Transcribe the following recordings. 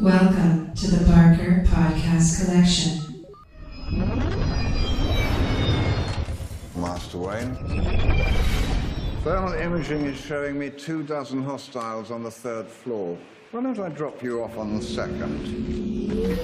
Welcome to the Barker Podcast Collection. Master Wayne. Thermal imaging is showing me two dozen hostiles on the third floor. Why don't I drop you off on the second?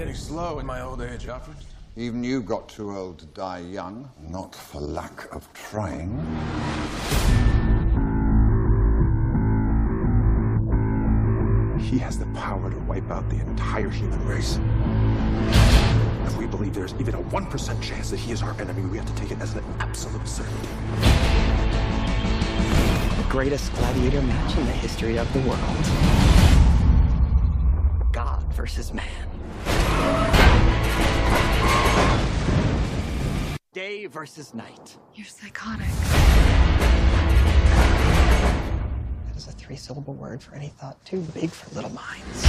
Getting slow in my old age, Alfred. Even you got too old to die young, not for lack of trying. He has the power to wipe out the entire human race. If we believe there's even a 1% chance that he is our enemy, we have to take it as an absolute certainty. the greatest gladiator match in the history of the world. God versus man. Day versus night. You're psychotic. That is a three syllable word for any thought too big for little minds.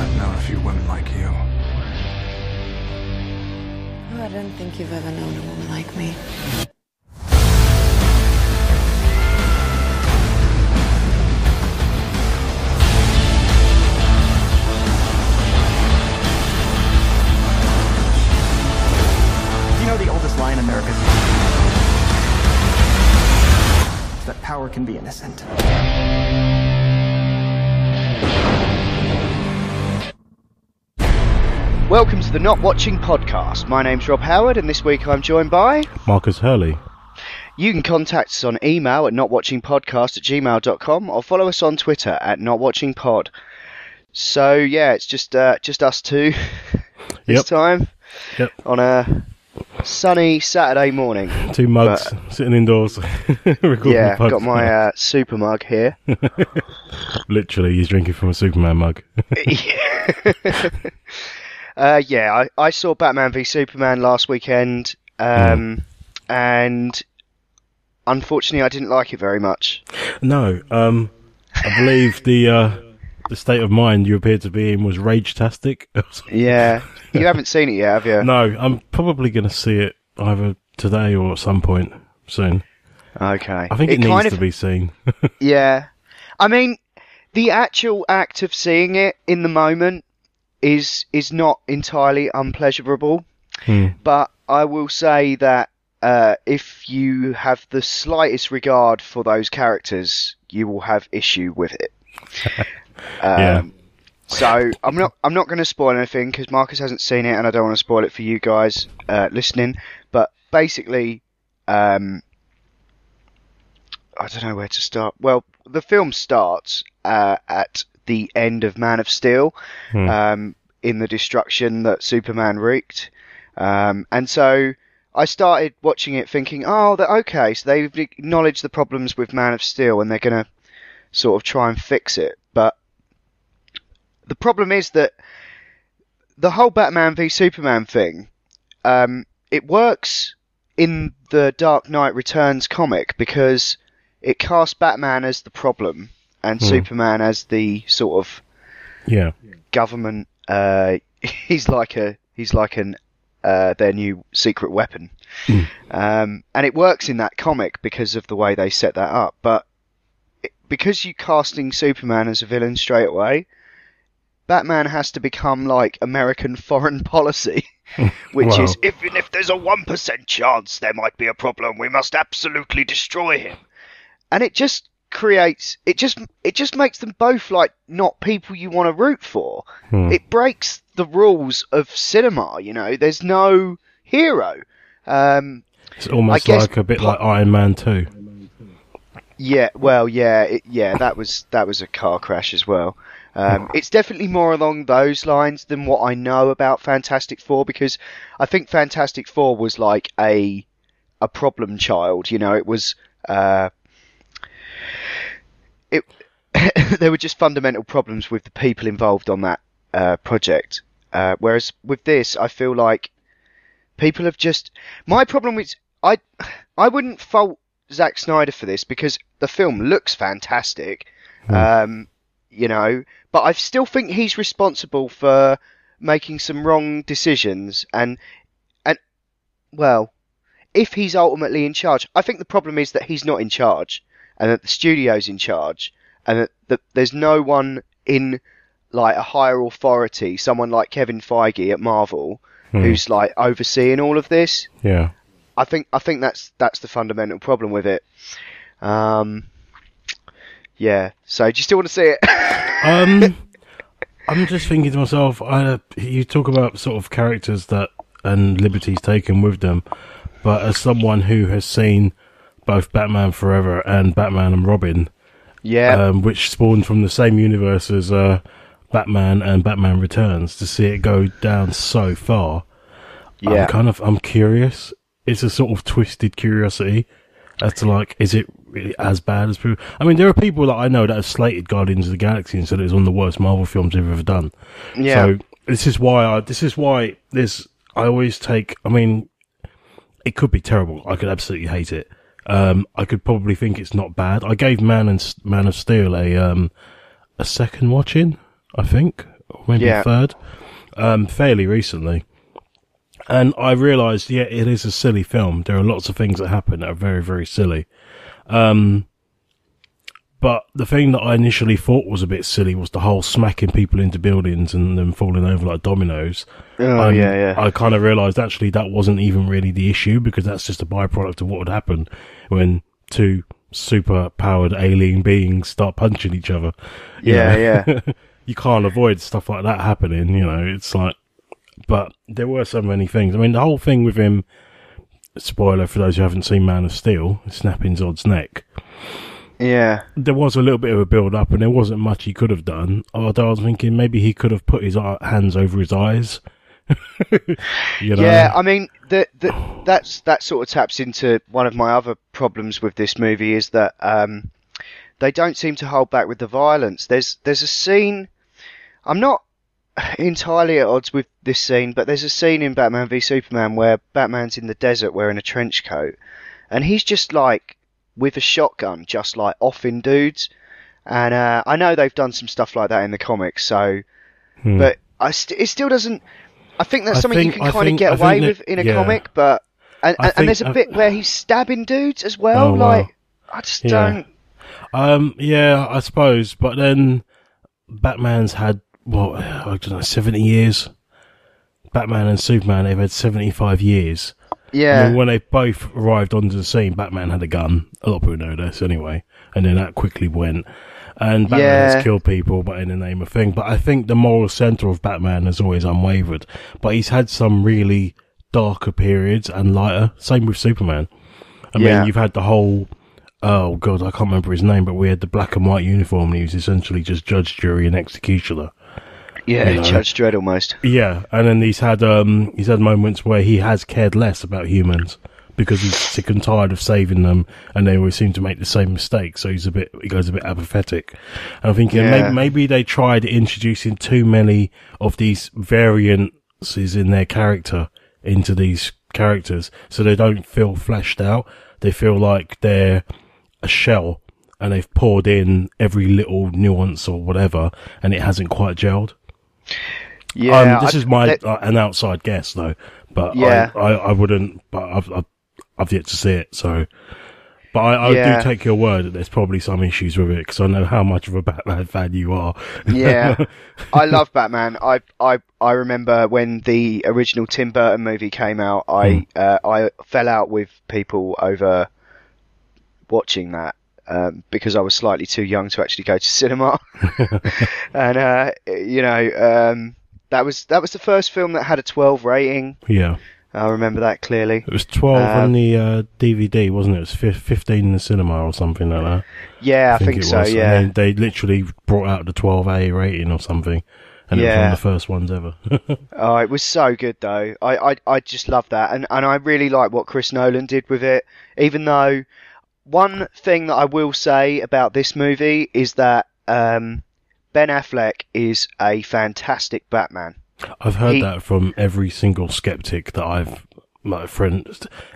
I've known a few women like you. Oh, I don't think you've ever known a woman like me. Can be innocent. Welcome to the Not Watching Podcast. My name's Rob Howard, and this week I'm joined by. Marcus Hurley. You can contact us on email at notwatchingpodcast at gmail.com or follow us on Twitter at notwatchingpod. So, yeah, it's just uh, just us two this Yep. time Yep. on a sunny Saturday morning. Two mugs sitting indoors. recording Yeah, got my uh, super mug here. Literally, he's drinking from a Superman mug. Uh, yeah, I, I saw Batman v Superman last weekend, um, and unfortunately, I didn't like it very much. no, um, I believe the uh, the state of mind you appeared to be in was rage-tastic. Yeah, you haven't seen it yet, have you? no, I'm probably going to see it either today or at some point soon. Okay. I think it, needs kind of, to be seen. Yeah, I mean, the actual act of seeing it in the moment is is not entirely unpleasurable, Hmm. but I will say that uh, if you have the slightest regard for those characters, you will have issue with it. Um, Yeah. So I'm not I'm not going to spoil anything because Marcus hasn't seen it, and I don't want to spoil it for you guys uh, listening. But basically, um, I don't know where to start. Well, the film starts uh, at the end of Man of Steel, um, in the destruction that Superman wreaked, um, and so I started watching it thinking, oh, that okay, so they've acknowledged the problems with Man of Steel, and they're going to sort of try and fix it. But the problem is that the whole Batman v Superman thing, um, it works in the Dark Knight Returns comic because it casts Batman as the problem and Superman as the sort of yeah, government. Uh, he's like a he's like an uh, their new secret weapon, um, and it works in that comic because of the way they set that up. But it, because you're casting Superman as a villain straight away, Batman has to become like American foreign policy, which Wow. is even if there's a one percent chance there might be a problem, we must absolutely destroy him. And it just creates it just it just makes them both like not people you want to root for. It breaks the rules of cinema, you know. There's no hero. Um, it's almost like a bit po- like Iron Man Two. Yeah, well, yeah, it, yeah, that was that was a car crash as well. Um, it's definitely more along those lines than what I know about Fantastic Four because I think Fantastic Four was like a a problem child. You know, it was uh, it there were just fundamental problems with the people involved on that uh, project. Uh, whereas with this, I feel like people have just. My problem is I I wouldn't fault Zack Snyder for this because the film looks fantastic, um, you know, but I still think he's responsible for making some wrong decisions and and well, if he's ultimately in charge, I think the problem is that he's not in charge and that the studio's in charge and that, that there's no one in like a higher authority, someone like Kevin Feige at Marvel, who's like overseeing all of this. Yeah. I think I think that's that's the fundamental problem with it. Um, yeah. So do you still want to see it? Um, I'm just thinking to myself, I, you talk about sort of characters that and liberties taken with them, but as someone who has seen both Batman Forever and Batman and Robin, yeah. um, which spawned from the same universe as uh, Batman and Batman Returns, to see it go down so far, yeah. I'm kind of I'm curious. It's a sort of twisted curiosity as to like, is it really as bad as people? I mean, there are people that I know that have slated Guardians of the Galaxy and said it was one of the worst Marvel films they've ever done. Yeah. So this is why I this is why this I always take. I mean, it could be terrible. I could absolutely hate it. Um, I could probably think it's not bad. I gave Man and Man of Steel a um a second watching, I think, or maybe Yeah. a third, um, fairly recently. And I realised, yeah, it is a silly film. There are lots of things that happen that are very, very silly. Um, but the thing that I initially thought was a bit silly was the whole smacking people into buildings and them falling over like dominoes. Oh, Um, yeah, yeah. I kind of realised actually that wasn't even really the issue because that's just a byproduct of what would happen when two super powered alien beings start punching each other. Yeah, know? you can't avoid stuff like that happening, you know, it's like, but there were so many things. I mean, the whole thing with him, spoiler for those who haven't seen Man of Steel, snapping Zod's neck yeah. there was a little bit of a build up and there wasn't much he could have done. Although I was thinking maybe he could have put his hands over his eyes. you know? Yeah, I mean, the, the, that's that sort of taps into one of my other problems with this movie is that um, they don't seem to hold back with the violence. There's there's a scene. I'm not entirely at odds with this scene, but there's a scene in Batman v Superman where Batman's in the desert wearing a trench coat, and he's just like with a shotgun, just like offing dudes. And uh, I know they've done some stuff like that in the comics, so but I st- it still doesn't. I think that's Hmm. I something think- you can kind of get I away think with in a yeah. comic, but and, and, and there's a think- bit where he's stabbing dudes as well. Oh, wow. like I just Yeah. don't. Um, yeah, I suppose. But then Batman's had what I don't know, seventy years. Batman and Superman, they've had seventy-five years. Yeah, when they both arrived onto the scene, Batman had a gun. A lot of people know this anyway, and then that quickly went. And Batman Yeah. has killed people, but in the name of thing. But I think the moral center of Batman has always unwavered. But he's had some really darker periods and lighter. Same with Superman. I Yeah. mean, you've had the whole. Oh god, I can't remember his name, but we had the black and white uniform. and He was essentially just judge, jury, and executioner. Yeah, you know. Judge Dredd almost. Yeah, and then he's had um he's had moments where he has cared less about humans because he's sick and tired of saving them, and they always seem to make the same mistake. So he's a bit he goes a bit apathetic. And I'm thinking Yeah. maybe, maybe they tried introducing too many of these variances in their character into these characters, so they don't feel fleshed out. They feel like they're a shell. And they've poured in every little nuance or whatever, and it hasn't quite gelled. Yeah, um, this I- is my that- uh, an outside guess though, but Yeah. I, I, I wouldn't. But I've, I've I've yet to see it, so. But I, Yeah. do take your word that there's probably some issues with it because I know how much of a Batman fan you are. yeah, I love Batman. I I I remember when the original Tim Burton movie came out. I Hmm. uh, I fell out with people over watching that. Um, because I was slightly too young to actually go to cinema, and uh, you know um, that was that was the first film that had a 12 rating. yeah, I remember that clearly. it was 12 Um, on the uh, DVD, wasn't it? It was fif- 15 in the cinema or something like that. Yeah, I, think, it so. was. Yeah, they, they literally brought out the 12A rating or something, and it was one of the first ones ever. Oh, it was so good though. I, I, I just love that, and and I really like what Chris Nolan did with it. Even though one thing that I will say about this movie is that um, Ben Affleck is a fantastic Batman. I've heard He- that from every single skeptic that I've my friend,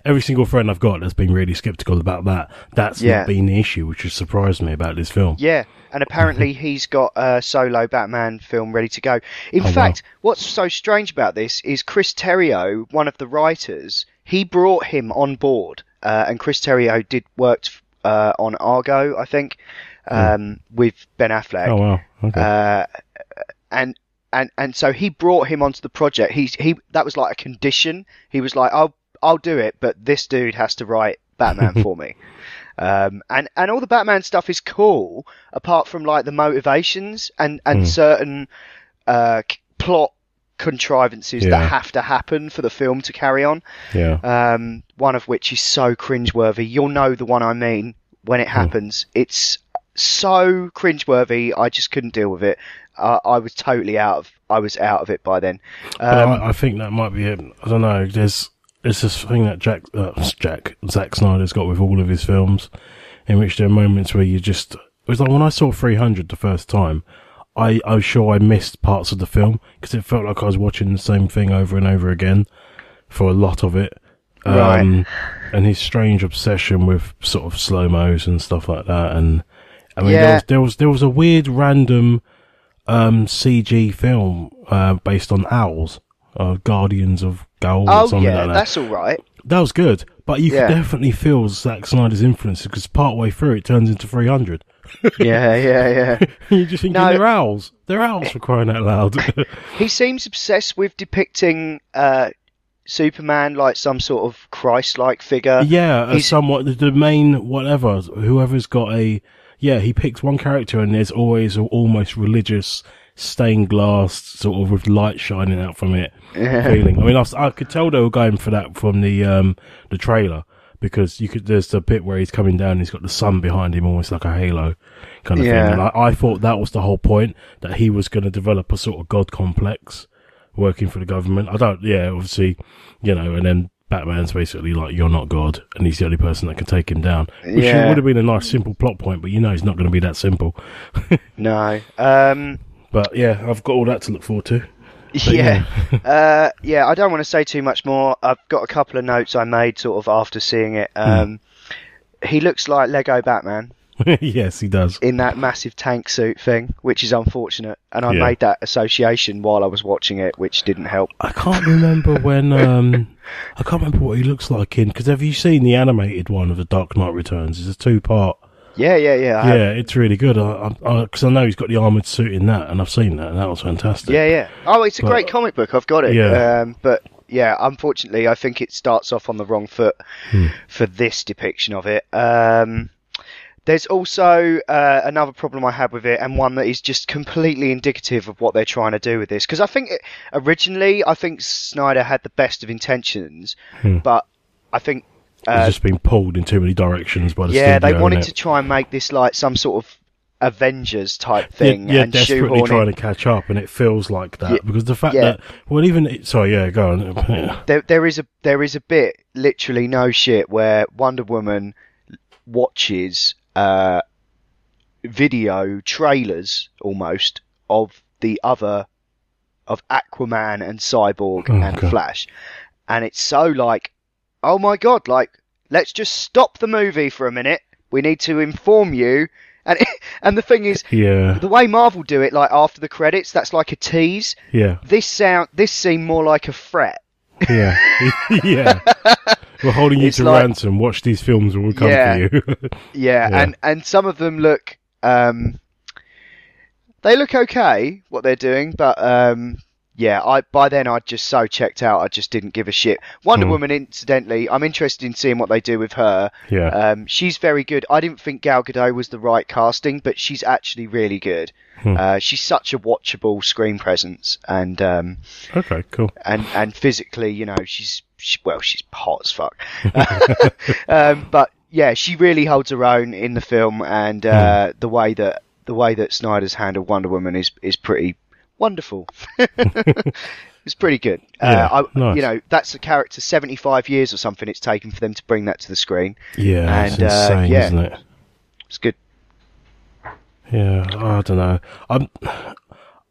every single friend I've got that's been really skeptical about that. That's Yeah. not been the issue, which has surprised me about this film. Yeah, and apparently he's got a solo Batman film ready to go. In Oh, wow. fact, what's so strange about this is Chris Terrio, one of the writers, he brought him on board, uh, and Chris Terrio did worked uh, on Argo, I think, um, with Ben Affleck. Hmm. Oh wow. Okay. Uh, and and and so he brought him onto the project. He's he that was like a condition. He was like, I'll I'll do it, but this dude has to write Batman for me. Um, and and all the Batman stuff is cool, apart from like the motivations and and certain uh, plot contrivances Yeah. that have to happen for the film to carry on. yeah. Um, one of which is so cringeworthy. You'll know the one I mean when it Hmm. happens. It's so cringeworthy. I just couldn't deal with it. Uh, I was totally out of. I was out of it by then. Um, I, I think that might be it. I don't know. There's there's this thing that Jack uh, Jack Zack Snyder's got with all of his films, in which there are moments where you just. It was like when I saw 300 the first time. I, I was sure I missed parts of the film because it felt like I was watching the same thing over and over again for a lot of it. Right. Um, and his strange obsession with sort of slow mos and stuff like that. And I mean, there was there was there was a weird random um, CG film uh, based on owls, uh, Guardians of Ga'Hoole or oh something yeah, like that. that's all right. That was good, but you Yeah. could definitely feel Zack Snyder's influence because partway through it turns into 300. yeah, yeah, yeah. you just thinking No. they're owls. They're owls for crying out loud. He seems obsessed with depicting uh, Superman like some sort of Christ-like figure. yeah, He's- somewhat the, the main whatever. Whoever's got a yeah, he picks one character and there's always a almost religious stained glass sort of with light shining out from it feeling. I mean, I, I could tell they were going for that from the um the trailer because you could. There's the bit where he's coming down. and He's got the sun behind him, almost like a halo kind of Yeah. thing. And I, I thought that was the whole point that he was going to develop a sort of god complex working for the government. I don't. Yeah, obviously, you know, and then. Batman's basically like you're not God, and he's the only person that can take him down. Which Yeah. would have been a nice simple plot point, but you know it's not going to be that simple. No. Um, But yeah, I've got all that to look forward to. Yeah. uh, yeah, I don't want to say too much more. I've got a couple of notes I made sort of after seeing it. Hmm. Um, He looks like Lego Batman yes, he does. in that massive tank suit thing, which is unfortunate. And I Yeah. made that association while I was watching it, which didn't help. I can't remember when. Um, I can't remember what he looks like in. Because have you seen the animated one of the Dark Knight Returns? It's a two part. Yeah, yeah, yeah. I have. Yeah, it's really good. I because I, 'cause I know he's got the armored suit in that, and I've seen that, and that was fantastic. Yeah, yeah. Oh, it's a But- great comic book. I've got it. Yeah. Um, but yeah, unfortunately, I think it starts off on the wrong foot Hmm. for this depiction of it. Um, there's also uh, another problem I had with it, and one that is just completely indicative of what they're trying to do with this. Because I think it, originally, I think Snyder had the best of intentions, but I think It's uh, just been pulled in too many directions by the yeah, studio. they wanted to try and make this like some sort of Avengers type thing yeah, yeah and desperately trying in to catch up, and it feels like that Yeah, because the fact yeah. that well, even it- sorry, yeah, go on. Yeah. there there is a there is a bit literally no shit where Wonder Woman watches uh video trailers almost of the other of Aquaman and Cyborg Oh, and God. Flash and it's so like oh my god like let's just stop the movie for a minute we need to inform you and and the thing is yeah, the way Marvel do it like after the credits that's like a tease yeah, this sound this seemed more like a threat yeah, yeah. We're holding you It's to like- ransom. Watch these films, or we'll come Yeah. for you. Yeah, Yeah. and and some of them look um they look okay what they're doing, but um yeah, I by then I'd just so checked out I just didn't give a shit. Wonder Hmm. Woman incidentally, I'm interested in seeing what they do with her. yeah, Um she's very good. I didn't think Gal Gadot was the right casting, but she's actually really good. Hmm. Uh, she's such a watchable screen presence and um okay, cool. and and physically, you know, she's she, well, she's hot as fuck. um, but yeah, she really holds her own in the film, and uh, the way that the way that Snyder's handled Wonder Woman is is pretty wonderful. It's pretty good. Yeah, uh, I, nice. You know, that's a character 75 years or something it's taken for them to bring that to the screen. Yeah, it's And, uh, insane, yeah. isn't it? It's good. Yeah, I don't know. I'm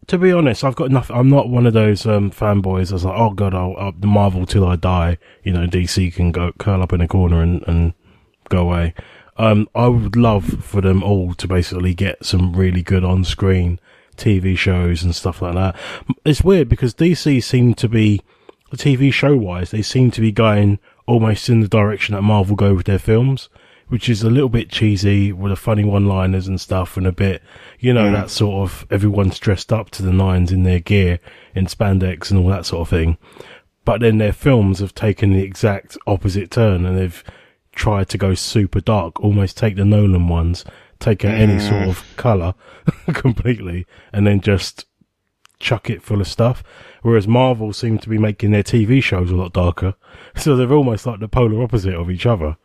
to be honest, I've got nothing. I'm not one of those um, fanboys that's like, oh god, I'll, the Marvel till I die. You know, DC can go curl up in a corner and, and go away. Um, I would love for them all to basically get some really good on-screen TV shows and stuff like that. It's weird because DC seem to be, TV show wise, they seem to be going almost in the direction that Marvel go with their films, which is a little bit cheesy with the funny one-liners and stuff and a bit, you know, that sort of everyone's dressed up to the nines in their gear in spandex and all that sort of thing. But then their films have taken the exact opposite turn and they've tried to go super dark, almost take the Nolan ones, take out any sort of colour completely, and then just chuck it full of stuff. Whereas Marvel seem to be making their TV shows a lot darker, so they're almost like the polar opposite of each other.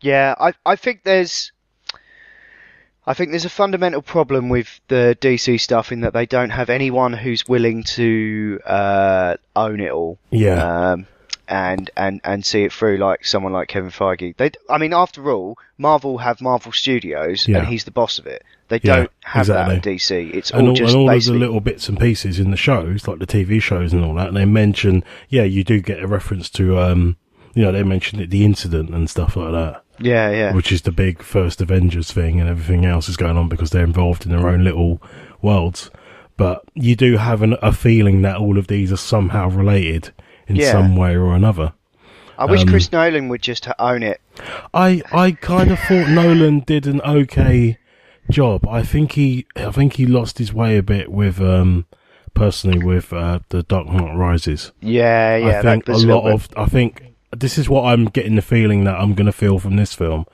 Yeah, I I think there's I think there's a fundamental problem with the DC stuff in that they don't have anyone who's willing to uh, own it all. Yeah. Um, and, and, and see it through like someone like Kevin Feige. They, I mean, after all, Marvel have Marvel Studios, Yeah. and he's the boss of it. They Yeah, don't have that in. DC. It's and all all, just and all of the little bits and pieces in the shows, like the TV shows and all that, And they mention, yeah, you do get a reference to, um, you know, they mention it, the incident and stuff like that. yeah, yeah, which is the big first Avengers thing, and everything else is going on because they're involved in their own little worlds. But you do have an, a feeling that all of these are somehow related in Yeah. some way or another. I wish um, Chris Nolan would just own it. I I kind of thought Nolan did an okay job. I think he I think he lost his way a bit with um personally with uh, the Dark Knight Rises. Yeah, yeah. I think a lot of I think this is what I'm getting the feeling that I'm going to feel from this film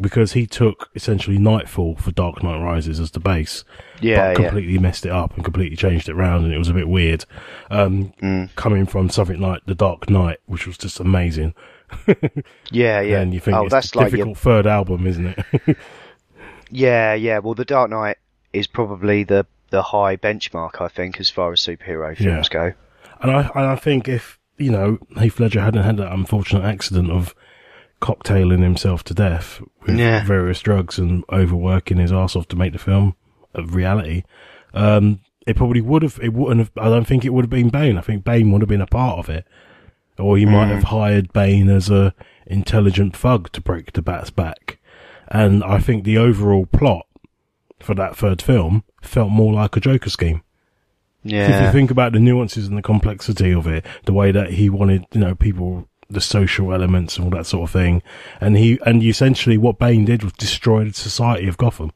because he took essentially Knightfall for Dark Knight Rises as the base, Yeah, but yeah. completely messed it up and completely changed it around, and it was a bit weird. Um, Mm. Coming from something like The Dark Knight, which was just amazing, yeah, yeah. and you think oh, it's that's like your difficult third album, isn't it? Yeah, yeah. Well, The Dark Knight is probably the the high benchmark, I think, as far as superhero films go. And I, and I think if, you know, Heath Ledger hadn't had that unfortunate accident of cocktailing himself to death with Yeah. various drugs and overworking his arse off to make the film a reality, um, it probably would have, it wouldn't have, I don't think it would have been Bane. I think Bane would have been a part of it. Or he might have hired Bane as a intelligent thug to break the bat's back. And I think the overall plot for that third film felt more like a Joker scheme. Yeah. If you think about the nuances and the complexity of it, the way that he wanted, you know, people, the social elements and all that sort of thing, and he, and essentially what Bane did was destroy the society of Gotham.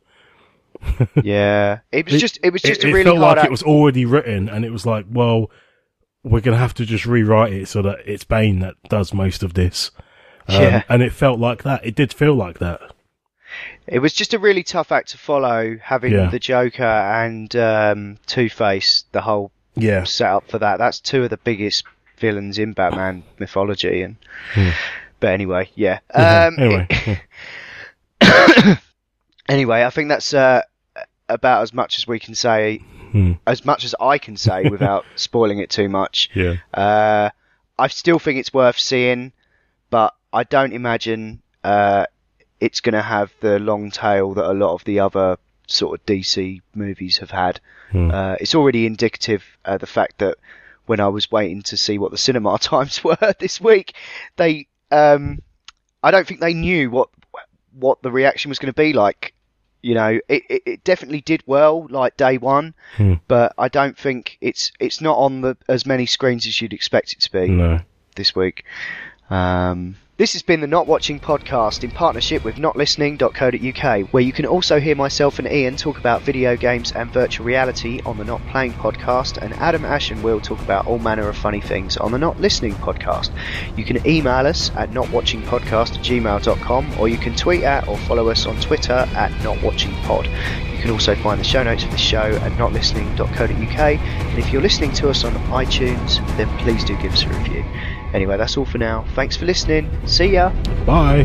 yeah. It was just, it was just it, a it felt like act- it was already written, and it was like, well, we're gonna have to just rewrite it so that it's Bane that does most of this. Um, Yeah. and it felt like that. It did feel like that. It was just a really tough act to follow, having Yeah. the Joker and um, Two Face, the whole Yeah, setup for that. That's two of the biggest villains in Batman mythology, and but anyway, yeah. Um, Hmm. anyway, yeah. anyway, I think that's uh, about as much as we can say, Hmm. as much as I can say without spoiling it too much. yeah, Uh, I still think it's worth seeing, but I don't imagine uh, it's going to have the long tail that a lot of the other sort of DC movies have had. Uh, it's already indicative uh, the fact that when I was waiting to see what the cinema times were this week, they um, I don't think they knew what what the reaction was going to be like. You know, it, it, it definitely did well, like day one, but I don't think it's it's not on the as many screens as you'd expect it to be no. this week. Um, this has been the Not Watching podcast in partnership with notlistening.co.uk, where you can also hear myself and Ian talk about video games and virtual reality on the Not Playing podcast, and Adam Ash and Will talk about all manner of funny things on the Not Listening podcast. You can email us at notwatchingpodcast at gmail.com, or you can tweet at or follow us on Twitter at notwatchingpod. You can also find the show notes for the show at notlistening.co.uk, and if you're listening to us on iTunes, then please do give us a review. Anyway, that's all for now. Thanks for listening. See ya. Bye.